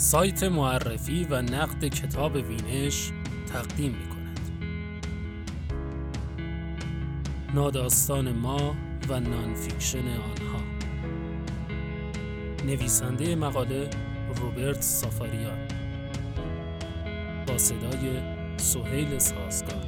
سایت معرفی و نقد کتاب وینش تقدیم می کند. ناداستان ما و نانفیکشن آنها. نویسنده مقاله روبرت سافاریان. با صدای سهیل سازگار.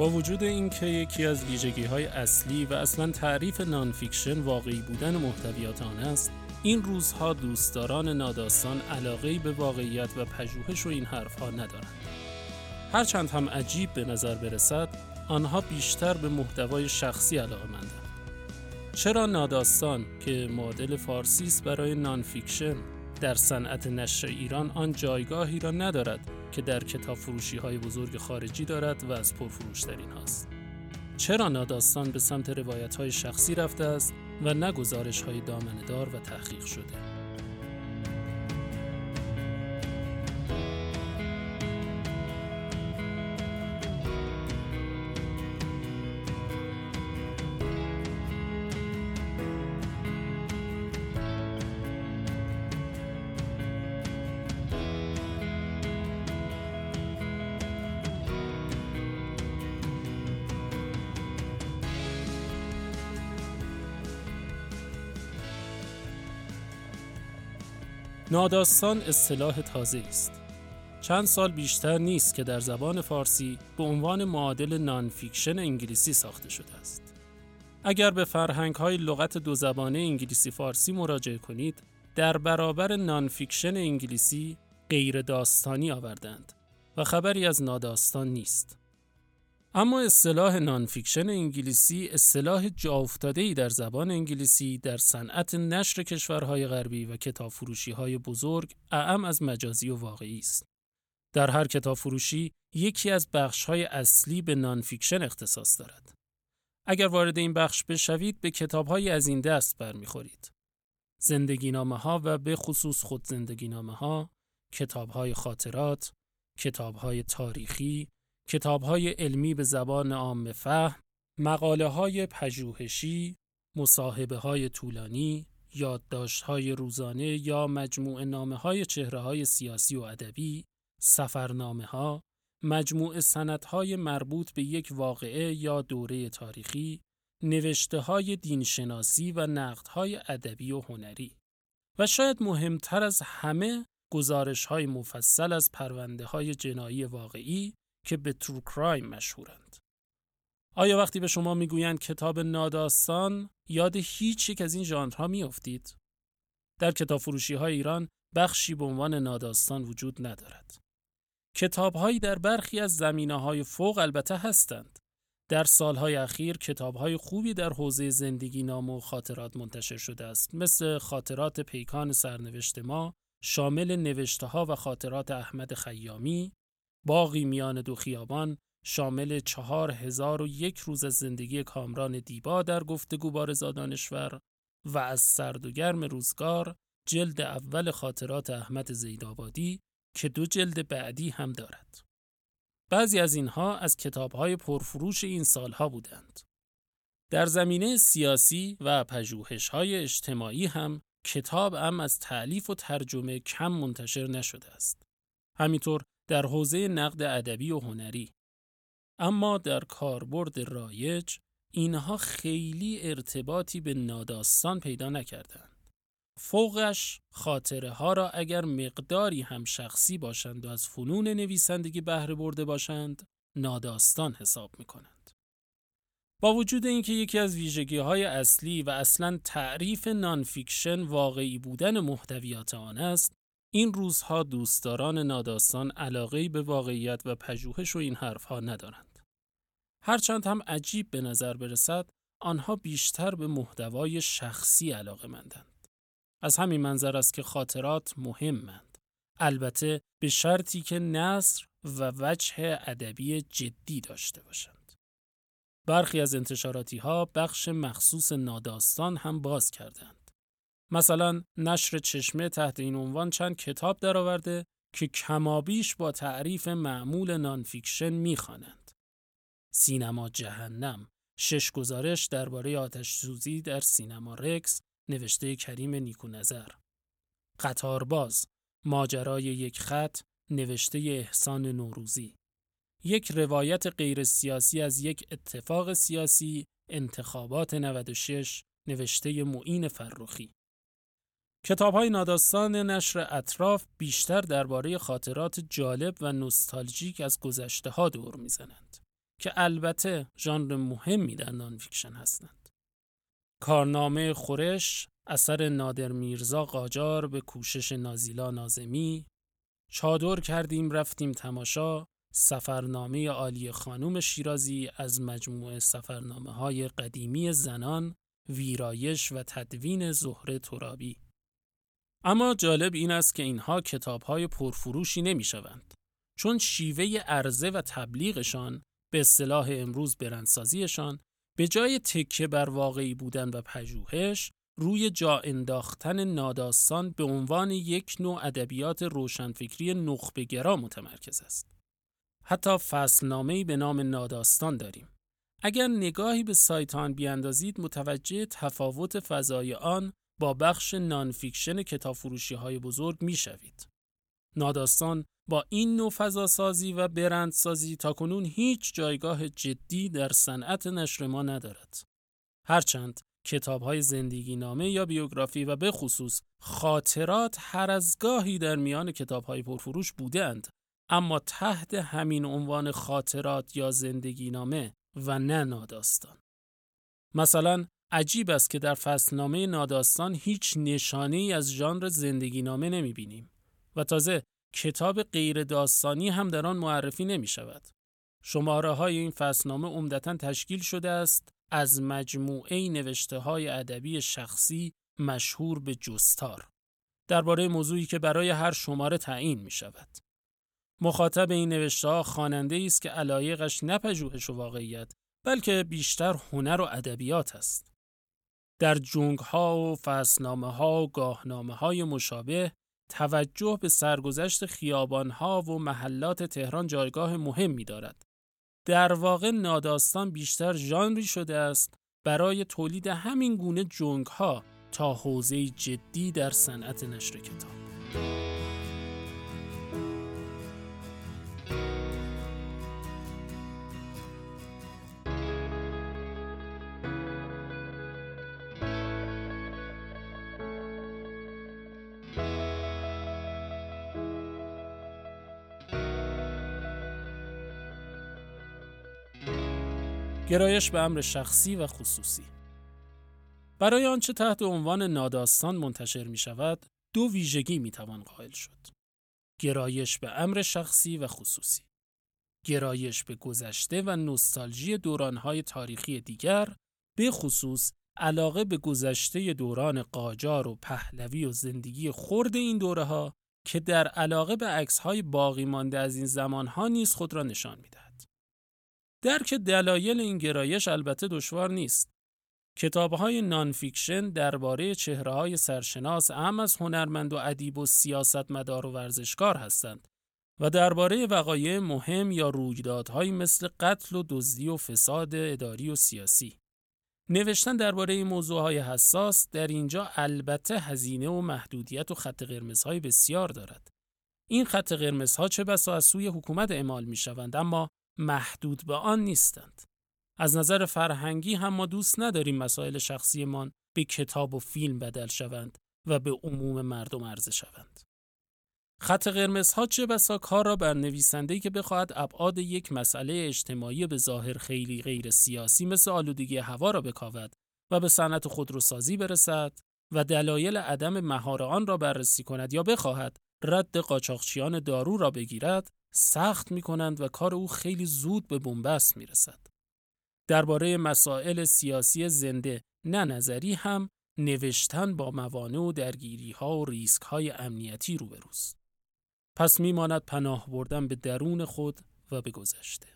با وجود اینکه یکی از ویژگی های اصلی و اصلا تعریف نانفیکشن واقعی بودن محتویات آن است این روزها دوستداران ناداستان علاقه به واقعیت و پژوهش و این حرفها ندارند. هرچند هم عجیب به نظر برسد آنها بیشتر به محتوای شخصی علاقه مندند چرا ناداستان که معادل فارسی است برای نانفیکشن در صنعت نشر ایران آن جایگاهی را ندارد؟ که در کتاب فروشی های بزرگ خارجی دارد و از پرفروشترین هاست. چرا ناداستان به سمت روایت های شخصی رفته است و نه گزارش های دامنه‌دار و تحقیق شده؟ ناداستان اصطلاح تازه است. چند سال بیشتر نیست که در زبان فارسی به عنوان معادل nonfiction انگلیسی ساخته شده است. اگر به فرهنگ های لغت دو زبانه انگلیسی فارسی مراجعه کنید، در برابر nonfiction انگلیسی غیر داستانی آوردند و خبری از ناداستان نیست. اما اصطلاح nonfiction انگلیسی اصطلاح جا ای در زبان انگلیسی در صنعت نشر کشورهای غربی و کتاب فروشی های بزرگ اعم از مجازی و واقعی است. در هر کتاب فروشی یکی از بخش های اصلی به نانفیکشن اختصاص دارد. اگر وارد این بخش بشوید به کتاب های از این دست برمیخورید. زندگی نامه ها و به خصوص خود زندگی نامه ها، کتاب های خاطرات، کتاب های تاریخی، کتاب های علمی به زبان عام فهم، مقاله های پژوهشی، مصاحبه های طولانی، یادداشت های روزانه یا مجموعه نامه های چهره های سیاسی و ادبی، سفرنامه ها، مجموعه های مربوط به یک واقعه یا دوره تاریخی، نوشته های دینشناسی و نقد های ادبی و هنری. و شاید مهمتر از همه گزارش های مفصل از پرونده های جنایی واقعی که به ترو کرایم مشهورند. آیا وقتی به شما می‌گویند کتاب ناداستان یاد هیچ یک از این ژانرها میافتید؟ در کتاب فروشی های ایران بخشی به عنوان ناداستان وجود ندارد. کتابهایی در برخی از زمینه های فوق البته هستند. در سالهای اخیر کتابهای خوبی در حوزه زندگی نام و خاطرات منتشر شده است مثل خاطرات پیکان سرنوشت ما شامل نوشته ها و خاطرات احمد خیامی باقی میان دو خیابان شامل چهار هزار و یک روز زندگی کامران دیبا در گفتگو با رضا دانشور و از سرد و گرم روزگار جلد اول خاطرات احمد زیدآبادی که دو جلد بعدی هم دارد. بعضی از اینها از کتابهای پرفروش این سالها بودند. در زمینه سیاسی و پژوهش‌های اجتماعی هم کتاب هم از تعلیف و ترجمه کم منتشر نشده است. همینطور در حوزه نقد ادبی و هنری اما در کاربرد رایج اینها خیلی ارتباطی به ناداستان پیدا نکردند. فوقش خاطره ها را اگر مقداری هم شخصی باشند و از فنون نویسندگی بهره برده باشند ناداستان حساب می کنند. با وجود اینکه یکی از ویژگی های اصلی و اصلا تعریف نانفیکشن واقعی بودن محتویات آن است این روزها دوستداران ناداستان علاقه به واقعیت و پژوهش و این حرفها ندارند. هرچند هم عجیب به نظر برسد، آنها بیشتر به محتوای شخصی علاقه مندند. از همین منظر است که خاطرات مهمند. البته به شرطی که نصر و وجه ادبی جدی داشته باشند. برخی از انتشاراتی ها بخش مخصوص ناداستان هم باز کردند. مثلا نشر چشمه تحت این عنوان چند کتاب درآورده که کمابیش با تعریف معمول نانفیکشن می‌خوانند. سینما جهنم. شش گزارش درباره آتش سوزی در سینما رکس نوشته کریم نیکو نظر قطارباز. ماجرای یک خط نوشته احسان نوروزی. یک روایت غیر سیاسی از یک اتفاق سیاسی انتخابات 96 نوشته معین فرخی. کتاب های ناداستان نشر اطراف بیشتر درباره خاطرات جالب و نوستالژیک از گذشته ها دور می‌زنند که البته ژانر مهمی در نانفیکشن هستند. کارنامه خورش اثر نادر میرزا قاجار به کوشش نازیلا نازمی چادر کردیم رفتیم تماشا سفرنامه عالی خانوم شیرازی از مجموعه سفرنامه های قدیمی زنان ویرایش و تدوین زهره ترابی اما جالب این است که اینها کتاب های پرفروشی نمی شوند چون شیوه عرضه و تبلیغشان به اصطلاح امروز برندسازیشان به جای تکه بر واقعی بودن و پژوهش روی جا انداختن ناداستان به عنوان یک نوع ادبیات روشنفکری نخبه‌گرا متمرکز است. حتی فصلنامه‌ای به نام ناداستان داریم. اگر نگاهی به سایت آن بیاندازید متوجه تفاوت فضای آن با بخش نانفیکشن کتاب فروشی های بزرگ می شوید. ناداستان با این نوع فضاسازی و برندسازی تا کنون هیچ جایگاه جدی در صنعت نشر ما ندارد. هرچند کتاب های زندگی نامه یا بیوگرافی و به خصوص خاطرات هر از گاهی در میان کتاب های پرفروش بودند اما تحت همین عنوان خاطرات یا زندگی نامه و نه ناداستان. مثلا عجیب است که در فصلنامه ناداستان هیچ نشانه ای از ژانر زندگی نامه نمی بینیم و تازه کتاب غیر داستانی هم در آن معرفی نمی شود. شماره های این فصلنامه عمدتا تشکیل شده است از مجموعه نوشته های ادبی شخصی مشهور به جستار درباره موضوعی که برای هر شماره تعیین می شود. مخاطب این نوشته ها خواننده است که علایقش نه پژوهش و واقعیت بلکه بیشتر هنر و ادبیات است. در جنگ ها و فصلنامه ها و گاهنامه های مشابه توجه به سرگذشت خیابانها و محلات تهران جایگاه مهمی دارد. در واقع ناداستان بیشتر ژانری شده است برای تولید همین گونه جنگ ها تا حوزه جدی در صنعت نشر کتاب. گرایش به امر شخصی و خصوصی. برای آنچه تحت عنوان ناداستان منتشر می شود دو ویژگی می توان قائل شد. گرایش به امر شخصی و خصوصی. گرایش به گذشته و نوستالژی دورانهای تاریخی دیگر به خصوص علاقه به گذشته دوران قاجار و پهلوی و زندگی خرد این دوره ها که در علاقه به عکس های باقی مانده از این زمان ها نیز خود را نشان می‌دهد. درک دلایل این گرایش البته دشوار نیست. کتابهای نانفیکشن درباره چهره های سرشناس اهم از هنرمند و ادیب و سیاستمدار و ورزشکار هستند و درباره وقایع مهم یا رویدادهایی مثل قتل و دزدی و فساد اداری و سیاسی. نوشتن درباره این موضوعهای حساس در اینجا البته هزینه و محدودیت و خط قرمزهای بسیار دارد. این خط قرمزها چه بسا از سوی حکومت اعمال می شوند اما محدود به آن نیستند. از نظر فرهنگی هم ما دوست نداریم مسائل شخصیمان به کتاب و فیلم بدل شوند و به عموم مردم عرضه شوند. خط قرمزها چه بسا کار را بر نویسنده‌ای که بخواهد ابعاد یک مسئله اجتماعی به ظاهر خیلی غیر سیاسی مثل آلودگی هوا را بکاود و به صنعت خودروسازی برسد و دلایل عدم مهار آن را بررسی کند یا بخواهد رد قاچاقچیان دارو را بگیرد سخت می کنند و کار او خیلی زود به بنبست می رسد. درباره مسائل سیاسی زنده نه نظری هم نوشتن با موانع و درگیری ها و ریسک های امنیتی روبروست. پس میماند پناه بردن به درون خود و به گذشته.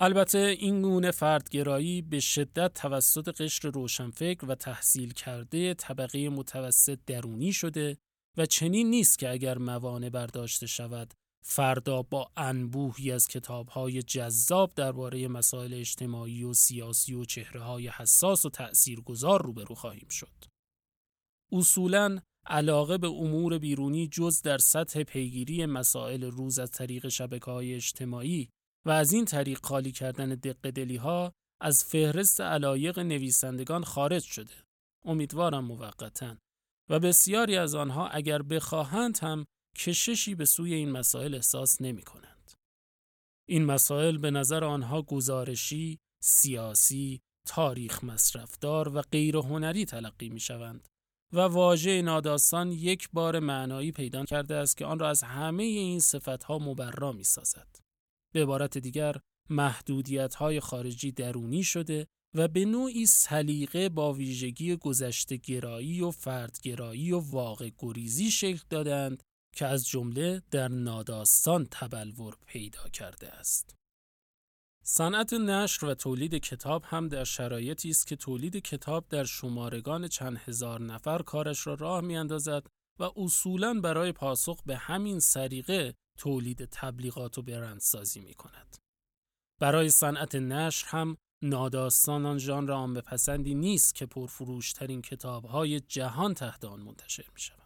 البته این گونه فردگرایی به شدت توسط قشر روشنفکر و تحصیل کرده طبقه متوسط درونی شده و چنین نیست که اگر موانع برداشته شود فردا با انبوهی از کتابهای جذاب درباره مسائل اجتماعی و سیاسی و چهرههای حساس و تأثیرگذار روبرو خواهیم شد. اصولاً علاقه به امور بیرونی جز در سطح پیگیری مسائل روز از طریق شبکه های اجتماعی و از این طریق خالی کردن دق ها از فهرست علایق نویسندگان خارج شده. امیدوارم موقتا و بسیاری از آنها اگر بخواهند هم کششی به سوی این مسائل احساس نمی کنند. این مسائل به نظر آنها گزارشی، سیاسی، تاریخ مصرفدار و غیر هنری تلقی می شوند و واژه ناداستان یک بار معنایی پیدا کرده است که آن را از همه این صفتها مبرا می سازد. به عبارت دیگر محدودیت های خارجی درونی شده و به نوعی سلیقه با ویژگی گذشته گرایی و فردگرایی و واقع گریزی شکل دادند که از جمله در ناداستان تبلور پیدا کرده است. صنعت نشر و تولید کتاب هم در شرایطی است که تولید کتاب در شمارگان چند هزار نفر کارش را راه میاندازد و اصولا برای پاسخ به همین سریقه تولید تبلیغات و برندسازی می کند. برای صنعت نشر هم ناداستان آن ژانر عام پسندی نیست که پرفروشترین کتابهای جهان تحت آن منتشر می شوند.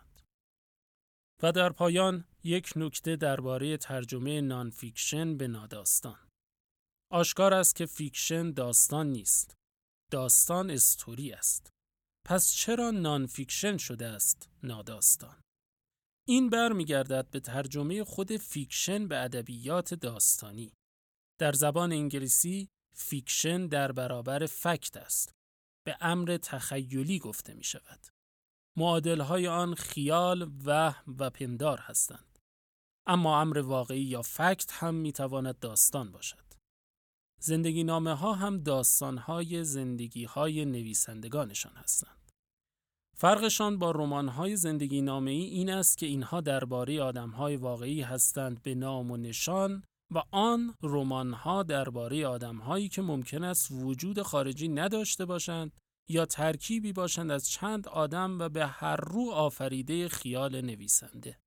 و در پایان یک نکته درباره ترجمه nonfiction به ناداستان. آشکار است که fiction داستان نیست. داستان استوری است. پس چرا nonfiction شده است ناداستان؟ این برمیگردد به ترجمه خود fiction به ادبیات داستانی. در زبان انگلیسی fiction در برابر fact است. به امر تخیلی گفته می شود. معادل های آن خیال، وهم و پندار هستند. اما امر واقعی یا fact هم می تواند داستان باشد. زندگی نامه ها هم داستان های زندگی های نویسندگانشان هستند. فرقشان با رمان های زندگی نامه ای این است که اینها درباره آدم های واقعی هستند به نام و نشان و آن رمان ها درباره آدم هایی که ممکن است وجود خارجی نداشته باشند یا ترکیبی باشند از چند آدم و به هر رو آفریده خیال نویسنده.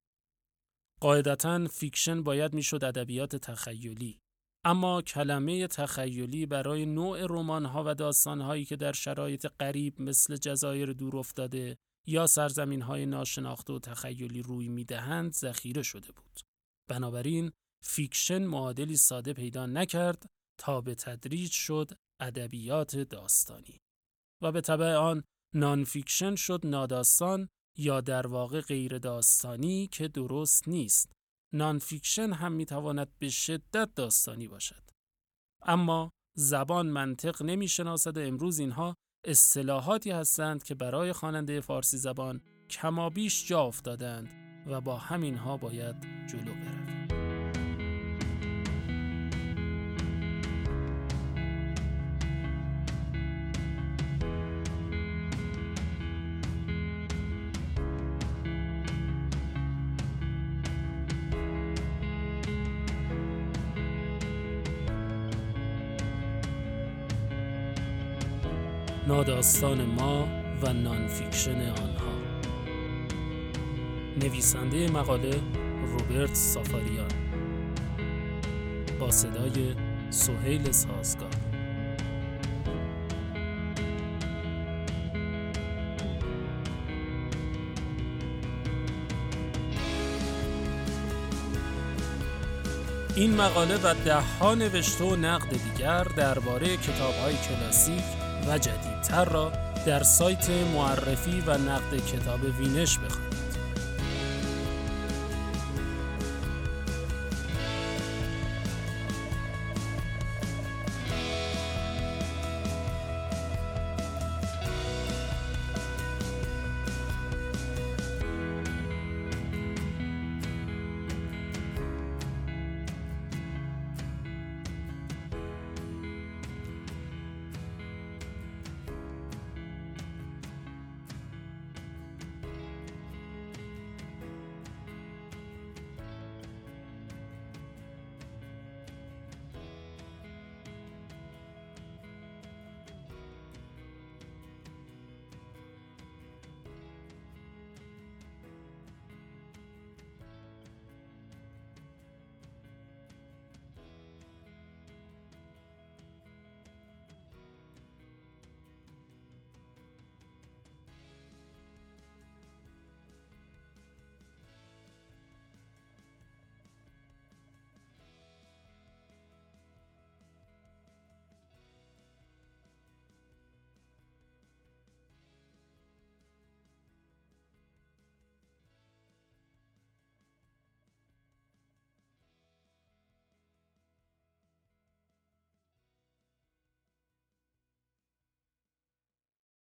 قاعدتا fiction باید می‌شد ادبیات تخیلی اما کلمه تخیلی برای نوع رمان‌ها و داستان‌هایی که در شرایط غریب مثل جزایر دور افتاده یا سرزمین‌های ناشناخته و تخیلی روی می‌دهند ذخیره شده بود. بنابراین fiction معادلی ساده پیدا نکرد تا به تدریج شد ادبیات داستانی و به تبع آن nonfiction شد ناداستان یا در واقع غیر داستانی که درست نیست nonfiction هم می‌تواند به شدت داستانی باشد. اما زبان منطق نمی‌شناسد و امروز اینها اصطلاحاتی هستند که برای خواننده فارسی زبان کمابیش جا افتادند و با همینها باید جلو برویم. ناداستان ما و نانفیکشن آنها. نویسنده مقاله روبرت سافاریان با صدای سهیل سازگار. این مقاله و ده ها نوشته و نقد دیگر درباره کتاب های کلاسیک و جدیدتر را در سایت معرفی و نقد کتاب وینش بخوانید.